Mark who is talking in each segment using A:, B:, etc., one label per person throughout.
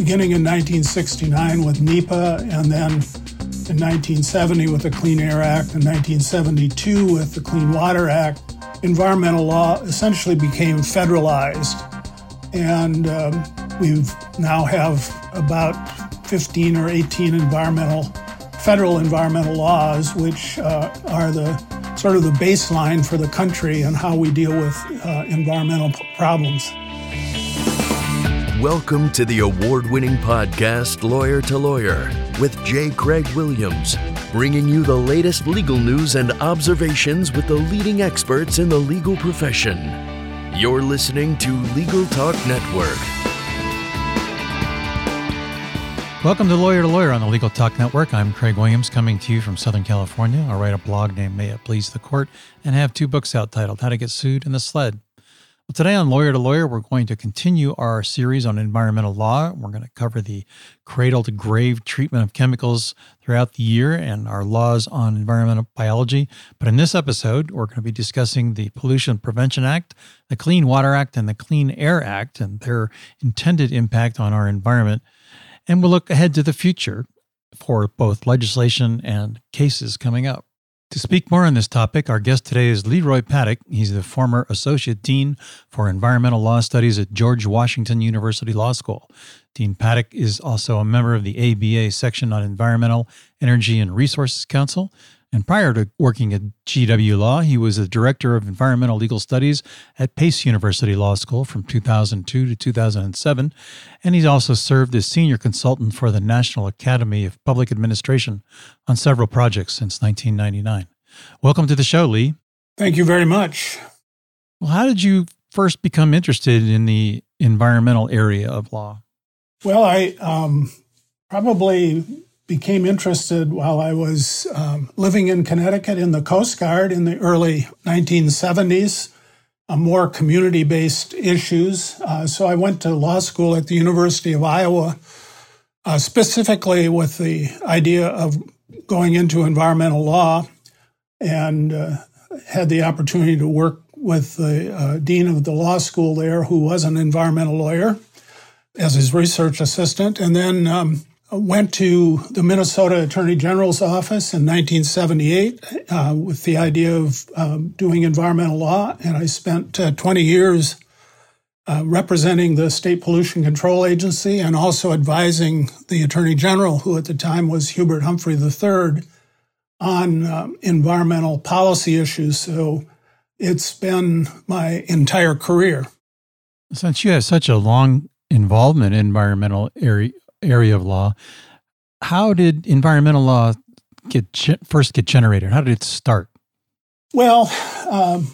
A: beginning in 1969 with NEPA and then in 1970 with the Clean Air Act and 1972 with the Clean Water Act, environmental law essentially became federalized. And um, we now have about 15 or 18 environmental, federal environmental laws, which uh, are the sort of the baseline for the country and how we deal with uh, environmental problems.
B: Welcome to the award winning podcast, Lawyer to Lawyer, with J. Craig Williams, bringing you the latest legal news and observations with the leading experts in the legal profession. You're listening to Legal Talk Network.
C: Welcome to Lawyer to Lawyer on the Legal Talk Network. I'm Craig Williams coming to you from Southern California. I write a blog named May It Please the Court and have two books out titled How to Get Sued and The Sled. Well, today on Lawyer to Lawyer, we're going to continue our series on environmental law. We're going to cover the cradle to grave treatment of chemicals throughout the year and our laws on environmental biology. But in this episode, we're going to be discussing the Pollution Prevention Act, the Clean Water Act, and the Clean Air Act and their intended impact on our environment. And we'll look ahead to the future for both legislation and cases coming up. To speak more on this topic, our guest today is Leroy Paddock. He's the former Associate Dean for Environmental Law Studies at George Washington University Law School. Dean Paddock is also a member of the ABA section on Environmental, Energy, and Resources Council and prior to working at GW Law, he was the director of environmental legal studies at Pace University Law School from 2002 to 2007. And he's also served as senior consultant for the National Academy of Public Administration on several projects since 1999. Welcome to the show, Lee.
A: Thank you very much.
C: Well, how did you first become interested in the environmental area of law?
A: Well, I um, probably became interested while I was um, living in Connecticut in the Coast Guard in the early 1970s, uh, more community based issues. Uh, so I went to law school at the University of Iowa, uh, specifically with the idea of going into environmental law and uh, had the opportunity to work with the uh, dean of the law school there, who was an environmental lawyer, as his research assistant. And then um, went to the Minnesota Attorney General's office in 1978 uh, with the idea of um, doing environmental law, and I spent uh, 20 years uh, representing the State Pollution Control Agency and also advising the Attorney General, who at the time was Hubert Humphrey III, on um, environmental policy issues. So it's been my entire career.
C: Since you have such a long involvement in environmental area, area of law. How did environmental law get first get generated? How did it start?
A: Well, um,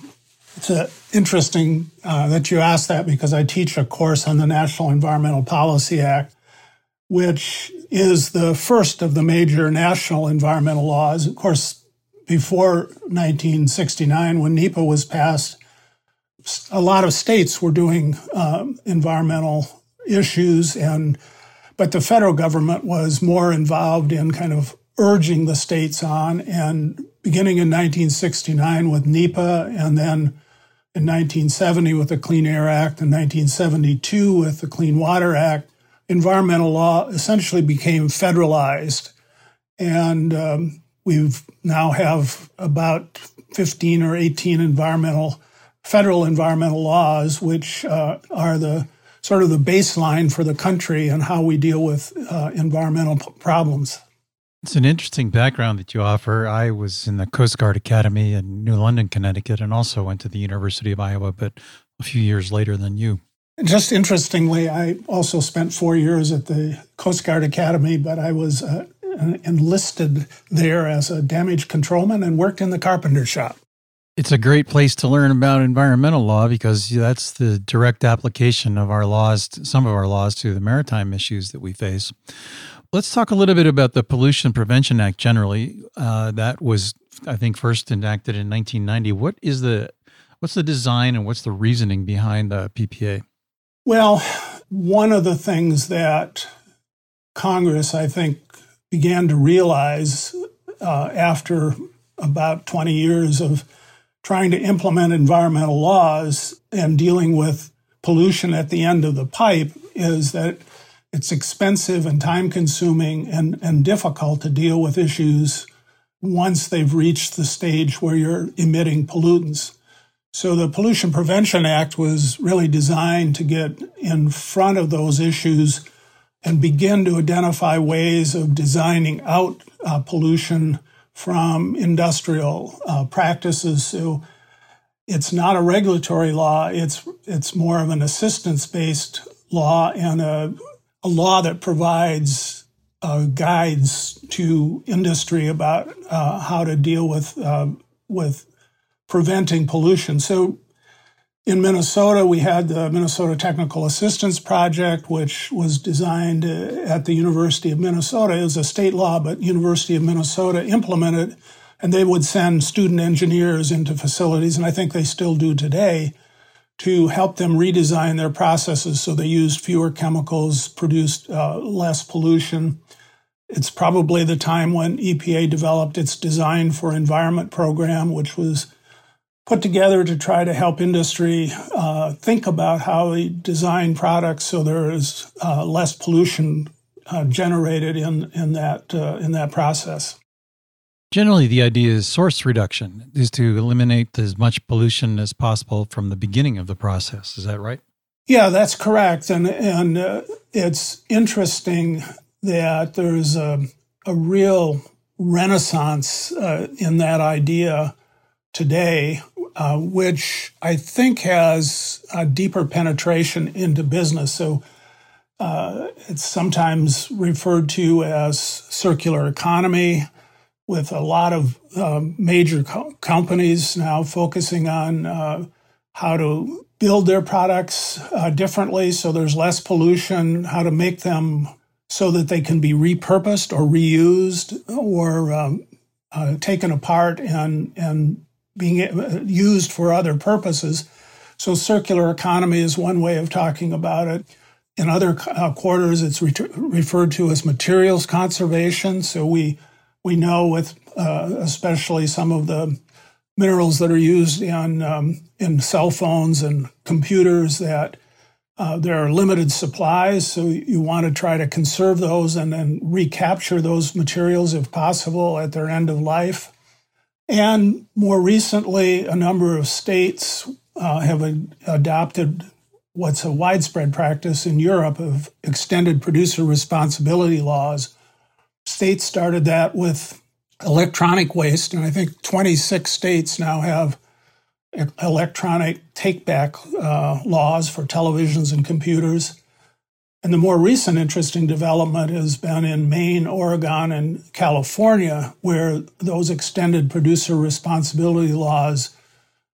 A: it's a, interesting uh, that you asked that because I teach a course on the National Environmental Policy Act, which is the first of the major national environmental laws. Of course, before 1969, when NEPA was passed, a lot of states were doing um, environmental issues and but the federal government was more involved in kind of urging the states on. And beginning in 1969 with NEPA, and then in 1970 with the Clean Air Act, and 1972 with the Clean Water Act, environmental law essentially became federalized. And um, we've now have about 15 or 18 environmental federal environmental laws, which uh, are the sort of the baseline for the country and how we deal with uh, environmental p- problems.
C: It's an interesting background that you offer. I was in the Coast Guard Academy in New London, Connecticut, and also went to the University of Iowa, but a few years later than you.
A: Just interestingly, I also spent four years at the Coast Guard Academy, but I was uh, enlisted there as a damage controlman and worked in the carpenter shop.
C: It's a great place to learn about environmental law because that's the direct application of our laws, some of our laws to the maritime issues that we face. Let's talk a little bit about the Pollution Prevention Act generally. Uh, that was, I think, first enacted in 1990. What is the what's the design and what's the reasoning behind the PPA?
A: Well, one of the things that Congress, I think, began to realize uh, after about 20 years of trying to implement environmental laws and dealing with pollution at the end of the pipe is that it's expensive and time consuming and, and difficult to deal with issues once they've reached the stage where you're emitting pollutants. So the Pollution Prevention Act was really designed to get in front of those issues and begin to identify ways of designing out uh, pollution from industrial uh, practices. So it's not a regulatory law. It's it's more of an assistance based law and a, a law that provides uh, guides to industry about uh, how to deal with uh, with preventing pollution. So in Minnesota, we had the Minnesota Technical Assistance Project, which was designed uh, at the University of Minnesota. It was a state law, but University of Minnesota implemented, and they would send student engineers into facilities, and I think they still do today, to help them redesign their processes so they used fewer chemicals, produced uh, less pollution. It's probably the time when EPA developed its Design for Environment program, which was put together to try to help industry uh, think about how they design products so there is uh, less pollution uh, generated in in that uh, in that process.
C: Generally, the idea is source reduction is to eliminate as much pollution as possible from the beginning of the process. Is that right?
A: Yeah, that's correct, and and uh, it's interesting that there's a, a real renaissance uh, in that idea today uh, which I think has a deeper penetration into business. So uh, it's sometimes referred to as circular economy, with a lot of uh, major co- companies now focusing on uh, how to build their products uh, differently so there's less pollution, how to make them so that they can be repurposed or reused or um, taken apart and and being uh, used for other purposes. So, circular economy is one way of talking about it. In other uh, quarters, it's re- referred to as materials conservation. So, we we know with uh, especially some of the minerals that are used in um, in cell phones and computers that uh, there are limited supplies, so you want to try to conserve those and then recapture those materials if possible at their end of life. And more recently, a number of states uh, have adopted what's a widespread practice in Europe of extended producer responsibility laws. States started that with electronic waste, and I think 26 states now have electronic take back uh, laws for televisions and computers. And the more recent interesting development has been in Maine, Oregon, and California, where those extended producer responsibility laws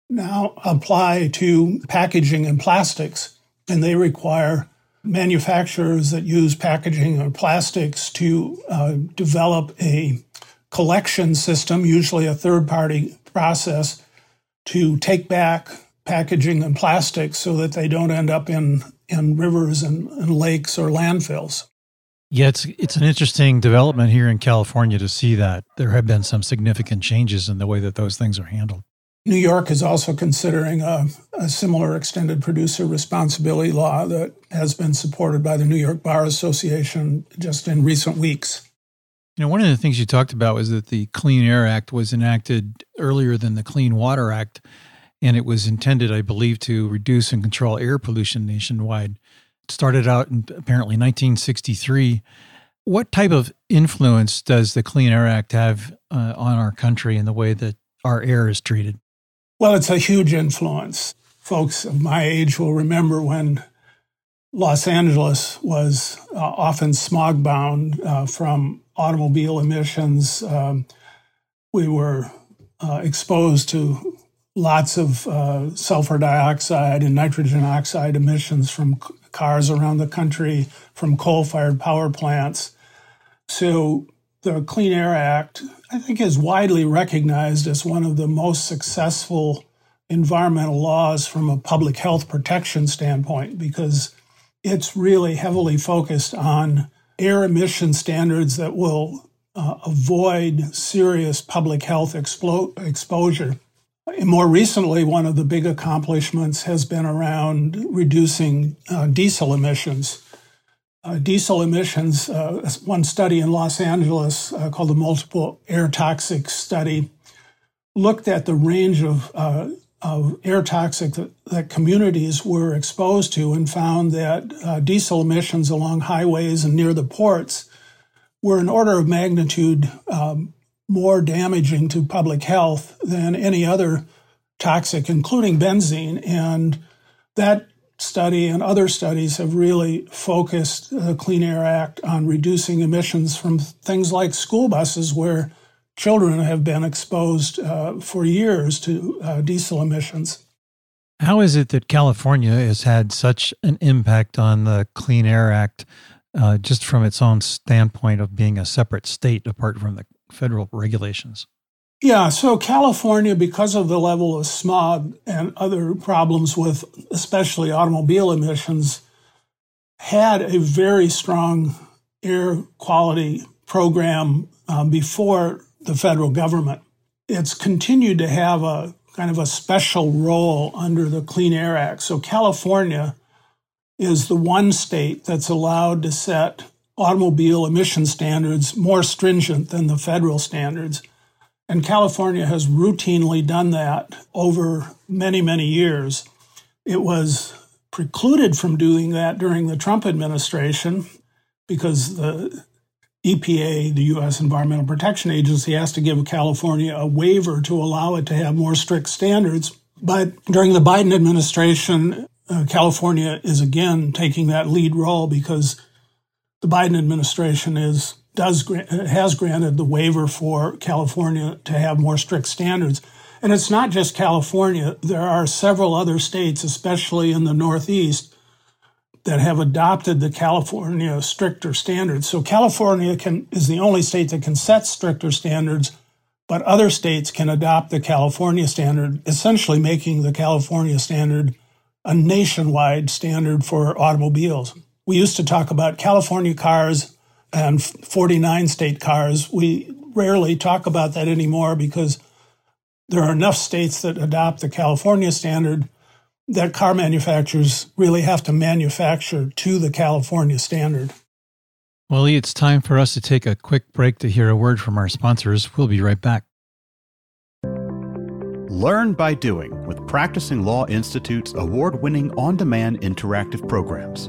A: now apply to packaging and plastics. And they require manufacturers that use packaging or plastics to uh, develop a collection system, usually a third party process, to take back packaging and plastics so that they don't end up in in rivers and, and lakes or landfills.
C: Yeah, it's it's an interesting development here in California to see that there have been some significant changes in the way that those things are handled.
A: New York is also considering a, a, similar extended producer responsibility law that has been supported by the New York Bar Association just in recent weeks.
C: You know, one of the things you talked about was that the Clean Air Act was enacted earlier than the Clean Water Act and it was intended, I believe, to reduce and control air pollution nationwide. It started out in apparently 1963. What type of influence does the Clean Air Act have uh, on our country and the way that our air is treated?
A: Well, it's a huge influence. Folks of my age will remember when Los Angeles was uh, often smog bound uh, from automobile emissions. Um, we were uh, exposed to lots of uh, sulfur dioxide and nitrogen oxide emissions from c- cars around the country, from coal fired power plants. So the Clean Air Act, I think, is widely recognized as one of the most successful environmental laws from a public health protection standpoint because it's really heavily focused on air emission standards that will uh, avoid serious public health exposure. More recently, one of the big accomplishments has been around reducing uh, diesel emissions. uh, diesel emissions. Uh, one study in Los Angeles uh, called the Multiple Air Toxic Study looked at the range of, uh, of air toxic that, that, communities were exposed to and found that uh, diesel emissions along highways and near the ports were an order of magnitude um, more damaging to public health than any other toxic, including benzene. And that study and other studies have really focused the Clean Air Act on reducing emissions from things like school buses, where children have been exposed uh, for years to uh, diesel emissions.
C: How is it that California has had such an impact on the Clean Air Act, uh, just from its own standpoint of being a separate state apart from the federal regulations?
A: Yeah, so California, because of the level of smog and other problems with especially automobile emissions, had a very strong air quality program um, before the federal government. It's continued to have a kind of a special role under the Clean Air Act. So California is the one state that's allowed to set automobile emission standards more stringent than the federal standards. And California has routinely done that over many, many years. It was precluded from doing that during the Trump administration because the EPA, the U.S. Environmental Protection Agency, has to give California a waiver to allow it to have more strict standards. But during the Biden administration, uh, California is again taking that lead role because the Biden administration is does has granted the waiver for California to have more strict standards. And it's not just California. There are several other states, especially in the Northeast, that have adopted the California stricter standards. So California can, is the only state that can set stricter standards, but other states can adopt the California standard, essentially making the California standard a nationwide standard for automobiles. We used to talk about California cars and 49 state cars. We rarely talk about that anymore because there are enough states that adopt the California standard that car manufacturers really have to manufacture to the California standard.
C: Well, Lee, it's time for us to take a quick break to hear a word from our sponsors. We'll be right back.
D: Learn by doing with Practicing Law Institute's award winning on demand interactive programs.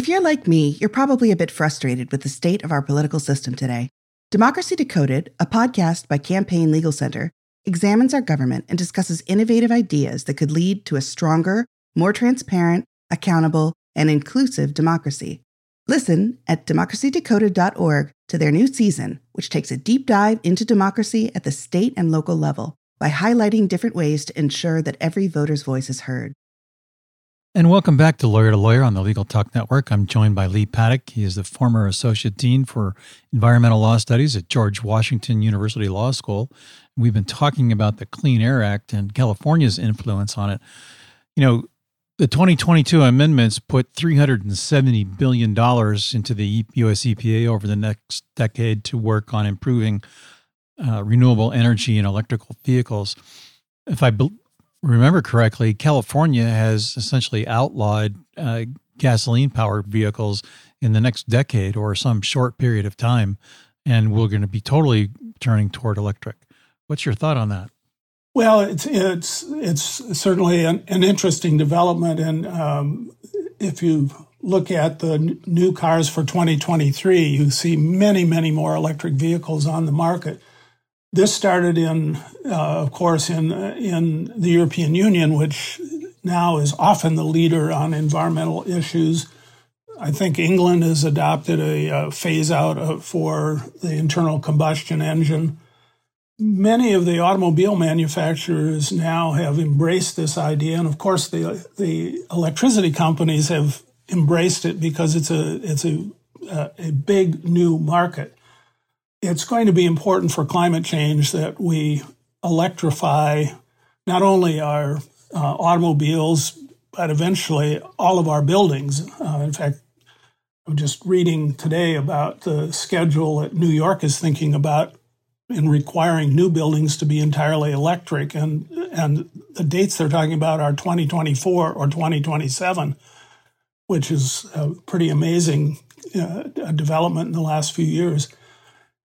E: If you're like me, you're probably a bit frustrated with the state of our political system today. Democracy Decoded, a podcast by Campaign Legal Center, examines our government and discusses innovative ideas that could lead to a stronger, more transparent, accountable, and inclusive democracy. Listen at democracydecoded.org to their new season, which takes a deep dive into democracy at the state and local level by highlighting different ways to ensure that every voter's voice is heard.
C: And welcome back to Lawyer to Lawyer on the Legal Talk Network. I'm joined by Lee Paddock. He is the former Associate Dean for Environmental Law Studies at George Washington University Law School. We've been talking about the Clean Air Act and California's influence on it. You know, the 2022 amendments put $370 billion into the US EPA over the next decade to work on improving uh, renewable energy and electrical vehicles. If I be- remember correctly, California has essentially outlawed uh, gasoline powered vehicles in the next decade or some short period of time. And we're going to be totally turning toward electric. What's your thought on that?
A: Well, it's it's it's certainly an, an interesting development, and um, if you look at the n- new cars for 2023, you see many, many more electric vehicles on the market. This started in, uh, of course, in in the European Union, which now is often the leader on environmental issues. I think England has adopted a, a phase out of, for the internal combustion engine. many of the automobile manufacturers now have embraced this idea, and of course, the the electricity companies have embraced it because it's a it's a a big new market. It's going to be important for climate change that we electrify not only our uh, automobiles but eventually all of our buildings. Uh, in fact, I'm just reading today about the schedule that New York is thinking about in requiring new buildings to be entirely electric, and and the dates they're talking about are 2024 or 2027, which is a pretty amazing uh, development in the last few years.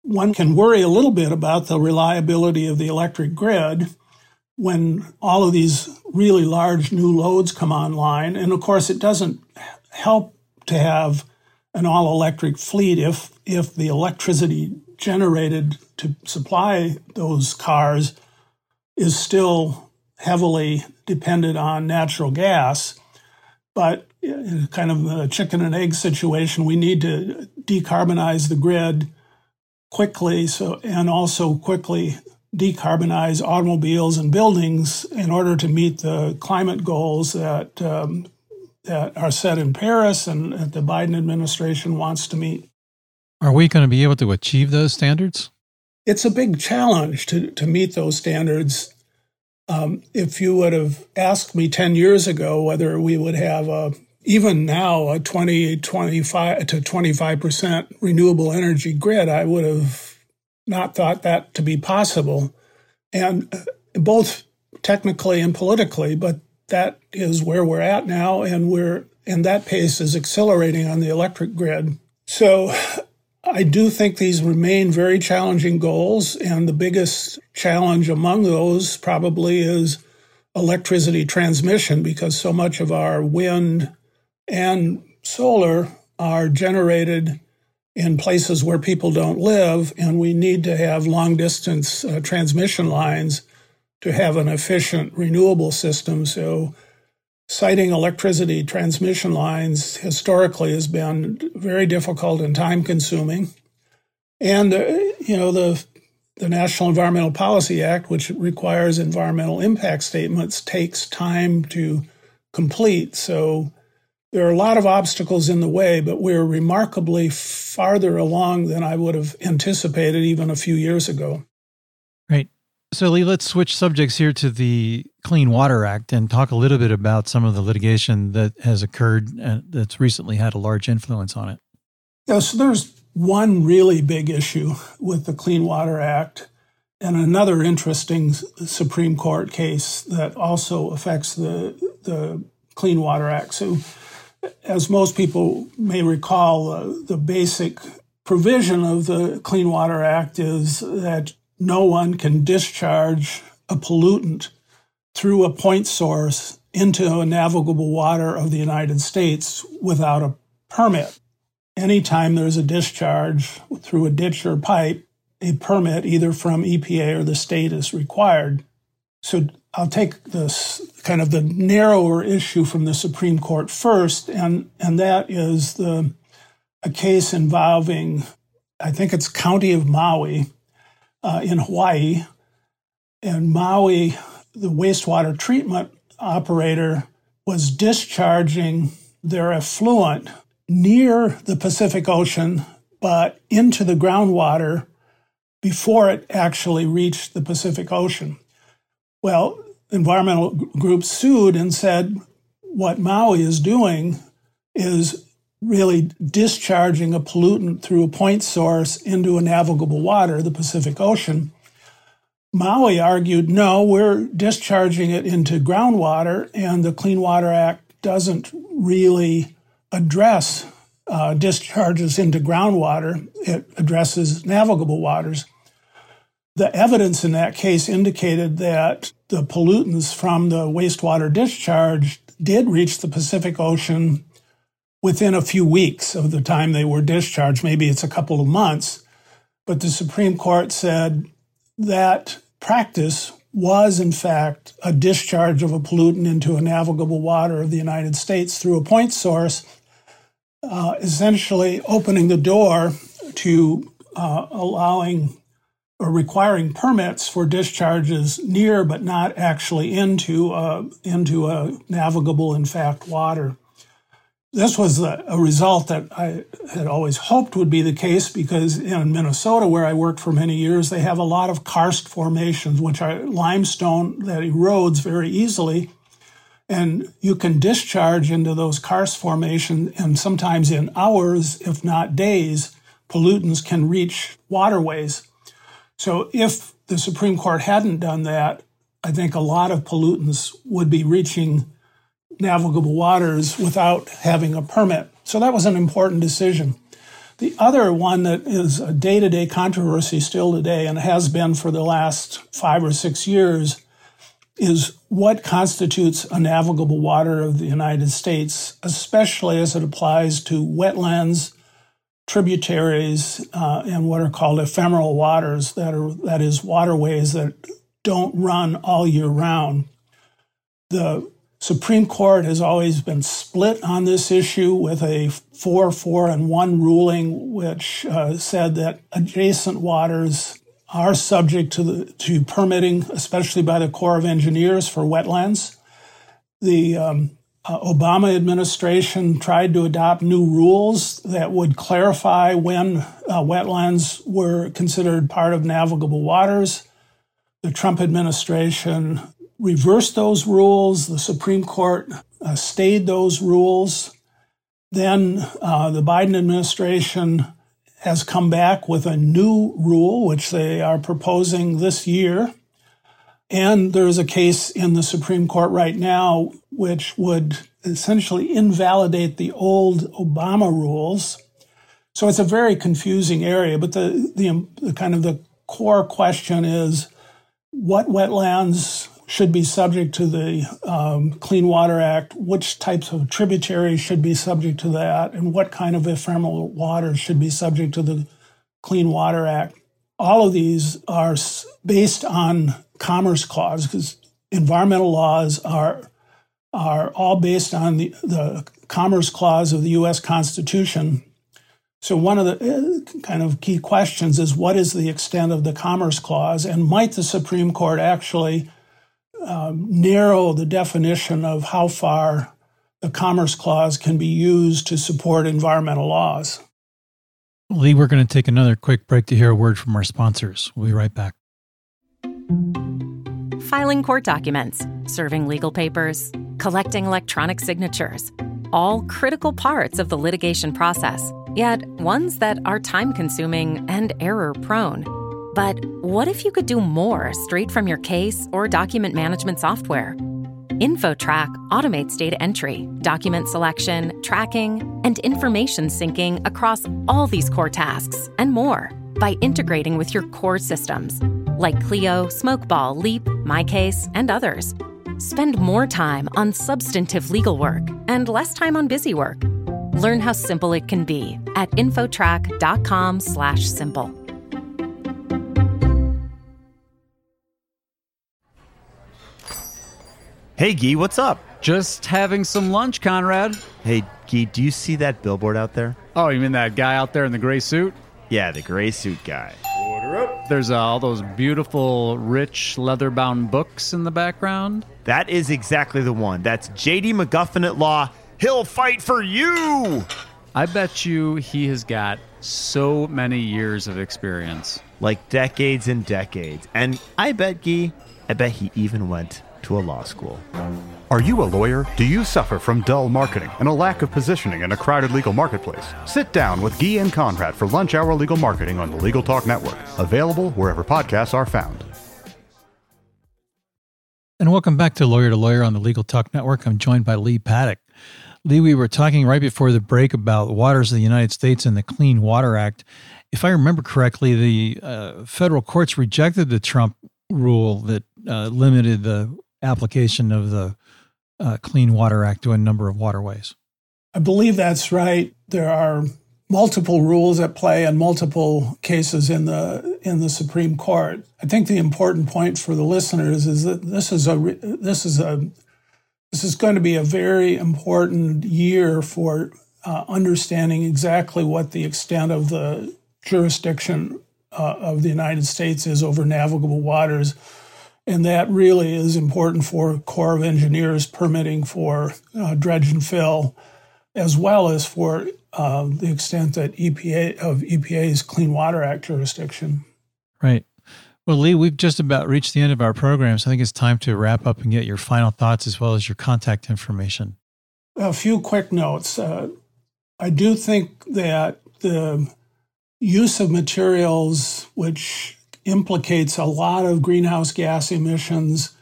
A: One can worry a little bit about the reliability of the electric grid when all of these really large new loads come online, and of course, it doesn't help to have an all electric fleet if if the electricity generated to supply those cars is still heavily dependent on natural gas. But uh, kind of a chicken and egg situation, we need to decarbonize the grid quickly so and also quickly decarbonize automobiles and buildings in order to meet the climate goals that um, that are set in Paris and that the Biden administration wants to meet.
C: Are we going to be able to achieve those standards?
A: It's a big challenge to, to meet those standards. Um, if you would have asked me 10 years ago whether we would have a, even now, a 20, 25 to 25% renewable energy grid, I would have not thought that to be possible. And uh, both technically and politically, but that is where we're at now, and we're and that pace is accelerating on the electric grid. So I do think these remain very challenging goals, and the biggest challenge among those probably is electricity transmission because so much of our wind and solar are generated in places where people don't live, and we need to have long distance uh, transmission lines to have an efficient renewable system. So, siting electricity transmission lines historically has been very difficult and time consuming. And, uh, you know, the, the National Environmental Policy Act, which requires environmental impact statements, takes time to complete. So, there are a lot of obstacles in the way, but we're remarkably farther along than I would have anticipated even a few years ago.
C: Right. So, Lee, let's switch subjects here to the Clean Water Act and talk a little bit about some of the litigation that has occurred and that's recently had a large influence on it.
A: Yeah, so there's one really big issue with the Clean Water Act and another interesting Supreme Court case that also affects the, the Clean Water Act. So, as most people may recall, uh, the basic provision of the Clean Water Act is that no one can discharge a pollutant through a point source into a navigable water of the United States without a permit. Anytime there's a discharge through a ditch or pipe, a permit either from EPA or the state is required. So I'll take this kind of the narrower issue from the Supreme Court first, and, and that is the a case involving, I think it's County of Maui, uh, in Hawaii. And Maui, the wastewater treatment operator, was discharging their effluent near the Pacific Ocean, but into the groundwater before it actually reached the Pacific Ocean. Well, environmental groups sued and said what Maui is doing is really discharging a pollutant through a point source into a navigable water, the Pacific Ocean. Maui argued, no, we're discharging it into groundwater, and the Clean Water Act doesn't really address uh, discharges into groundwater. It addresses navigable waters. The evidence in that case indicated that the pollutants from the wastewater discharge did reach the Pacific Ocean within a few weeks of the time they were discharged. Maybe it's a couple of months. But the Supreme Court said that practice was, in fact, a discharge of a pollutant into a navigable water of the United States through a point source, uh, essentially opening the door to uh, allowing or requiring permits for discharges near but not actually into uh, into a navigable, in fact, water. This was a, a result that I had always hoped would be the case because in Minnesota, where I worked for many years, they have a lot of karst formations, which are limestone that erodes very easily. And you can discharge into those karst formations, and sometimes in hours, if not days, pollutants can reach waterways. So if the Supreme Court hadn't done that, I think a lot of pollutants would be reaching navigable waters without having a permit. So that was an important decision. The other one that is a day to day controversy still today and has been for the last five or six years is what constitutes a navigable water of the United States, especially as it applies to wetlands, tributaries, uh, and what are called ephemeral waters, that are that is waterways that don't run all year round. The Supreme Court has always been split on this issue with a 4 4 and 1 ruling, which uh, said that adjacent waters are subject to, the, to permitting, especially by the Corps of Engineers for wetlands. The um, uh, Obama administration tried to adopt new rules that would clarify when uh, wetlands were considered part of navigable waters. The Trump administration reversed those rules. The Supreme Court uh, stayed those rules. Then uh, the Biden administration has come back with a new rule, which they are proposing this year. And there's a case in the Supreme Court right now which would essentially invalidate the old Obama rules. So it's a very confusing area. But the, the, the kind of the core question is what wetlands should be subject to the um, Clean Water Act, which types of tributaries should be subject to that, and what kind of ephemeral waters should be subject to the Clean Water Act. All of these are based on Commerce Clause because environmental laws are are all based on the, the Commerce Clause of the U.S. Constitution. So one of the uh, kind of key questions is what is the extent of the Commerce Clause, and might the Supreme Court actually um, narrow the definition of how far the Commerce Clause can be used to support environmental laws.
C: Lee, we're going to take another quick break to hear a word from our sponsors. We'll be right back.
F: Filing court documents, serving legal papers, collecting electronic signatures, all critical parts of the litigation process, yet ones that are time consuming and error prone. But what if you could do more straight from your case or document management software? InfoTrack automates data entry, document selection, tracking, and information syncing across all these core tasks and more by integrating with your core systems like Clio, Smokeball, Leap, MyCase, and others. Spend more time on substantive legal work and less time on busy work. Learn how simple it can be at infotrack.com/simple.
G: Hey, Gee, what's up?
H: Just having some lunch, Conrad.
G: Hey, Gee, do you see that billboard out there?
H: Oh, you mean that guy out there in the gray suit?
G: Yeah, the gray suit guy. Order up.
H: There's uh, all those beautiful, rich, leather bound books in the background.
G: That is exactly the one. That's JD McGuffin at Law. He'll fight for you!
H: I bet you he has got so many years of experience.
G: Like decades and decades. And I bet, Gee, I bet he even went to a law school.
D: Are you a lawyer? Do you suffer from dull marketing and a lack of positioning in a crowded legal marketplace? Sit down with Guy and Conrad for Lunch Hour Legal Marketing on the Legal Talk Network, available wherever podcasts are found.
C: And welcome back to Lawyer to Lawyer on the Legal Talk Network. I'm joined by Lee Paddock. Lee, we were talking right before the break about waters of the United States and the Clean Water Act. If I remember correctly, the uh, federal courts rejected the Trump rule that uh, limited the application of the uh, Clean Water Act to a number of waterways.
A: I believe that's right. There are multiple rules at play and multiple cases in the in the Supreme Court. I think the important point for the listeners is that this is a this is a this is going to be a very important year for uh, understanding exactly what the extent of the jurisdiction uh, of the United States is over navigable waters. And that really is important for Corps of Engineers permitting for uh, dredge and fill, as well as for uh, the extent that EPA of EPA's Clean Water Act jurisdiction.
C: Right. Well, Lee, we've just about reached the end of our program, so I think it's time to wrap up and get your final thoughts as well as your contact information.
A: A few quick notes. Uh, I do think that the use of materials which implicates a lot of greenhouse gas emissions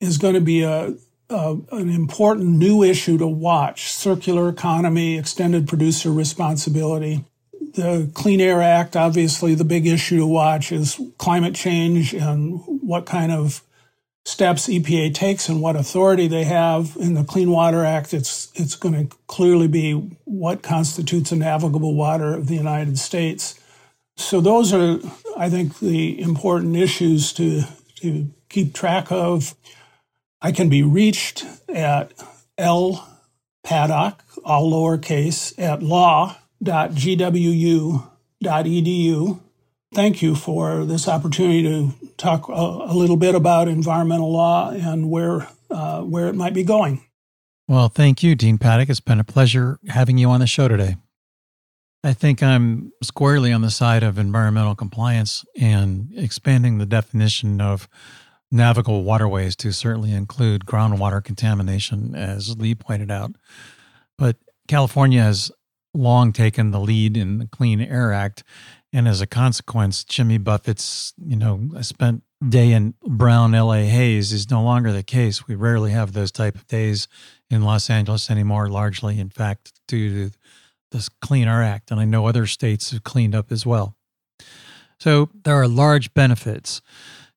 A: is going to be a, a, an important new issue to watch circular economy, extended producer responsibility. The Clean Air Act, obviously, the big issue to watch is climate change and what kind of steps EPA takes and what authority they have. In the Clean Water Act, it's it's going to clearly be what constitutes a navigable water of the United States. So those are, I think, the important issues to to keep track of. I can be reached at L Paddock, all lowercase, at law.gwu.edu. Thank you for this opportunity to talk a, a little bit about environmental law and where uh, where it might be going.
C: Well, thank you, Dean Paddock. It's been a pleasure having you on the show today. I think I'm squarely on the side of environmental compliance and expanding the definition of navigable waterways to certainly include groundwater contamination, as Lee pointed out. But California has long taken the lead in the Clean Air Act. And as a consequence, Jimmy Buffett's, you know, spent day in brown LA haze is no longer the case. We rarely have those type of days in Los Angeles anymore, largely, in fact, due to this Clean Air Act, and I know other states have cleaned up as well. So there are large benefits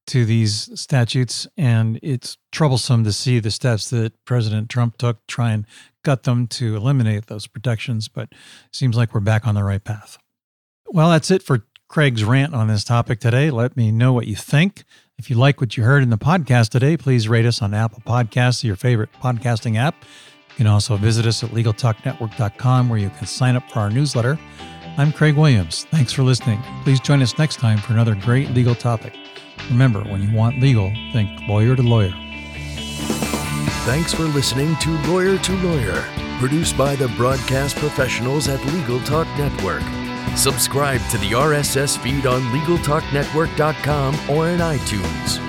C: to these statutes, and it's troublesome to see the steps that President Trump took to try and gut them to eliminate those protections, but it seems like we're back on the right path. Well, that's it for Craig's rant on this topic today. Let me know what you think. If you like what you heard in the podcast today, please rate us on Apple Podcasts, your favorite podcasting app. You can also visit us at LegalTalkNetwork.com where you can sign up for our newsletter. I'm Craig Williams. Thanks for listening. Please join us next time for another great legal topic. Remember, when you want legal, think lawyer to lawyer.
B: Thanks for listening to Lawyer to Lawyer, produced by the broadcast professionals at Legal Talk Network. Subscribe to the RSS feed on LegalTalkNetwork.com or in iTunes.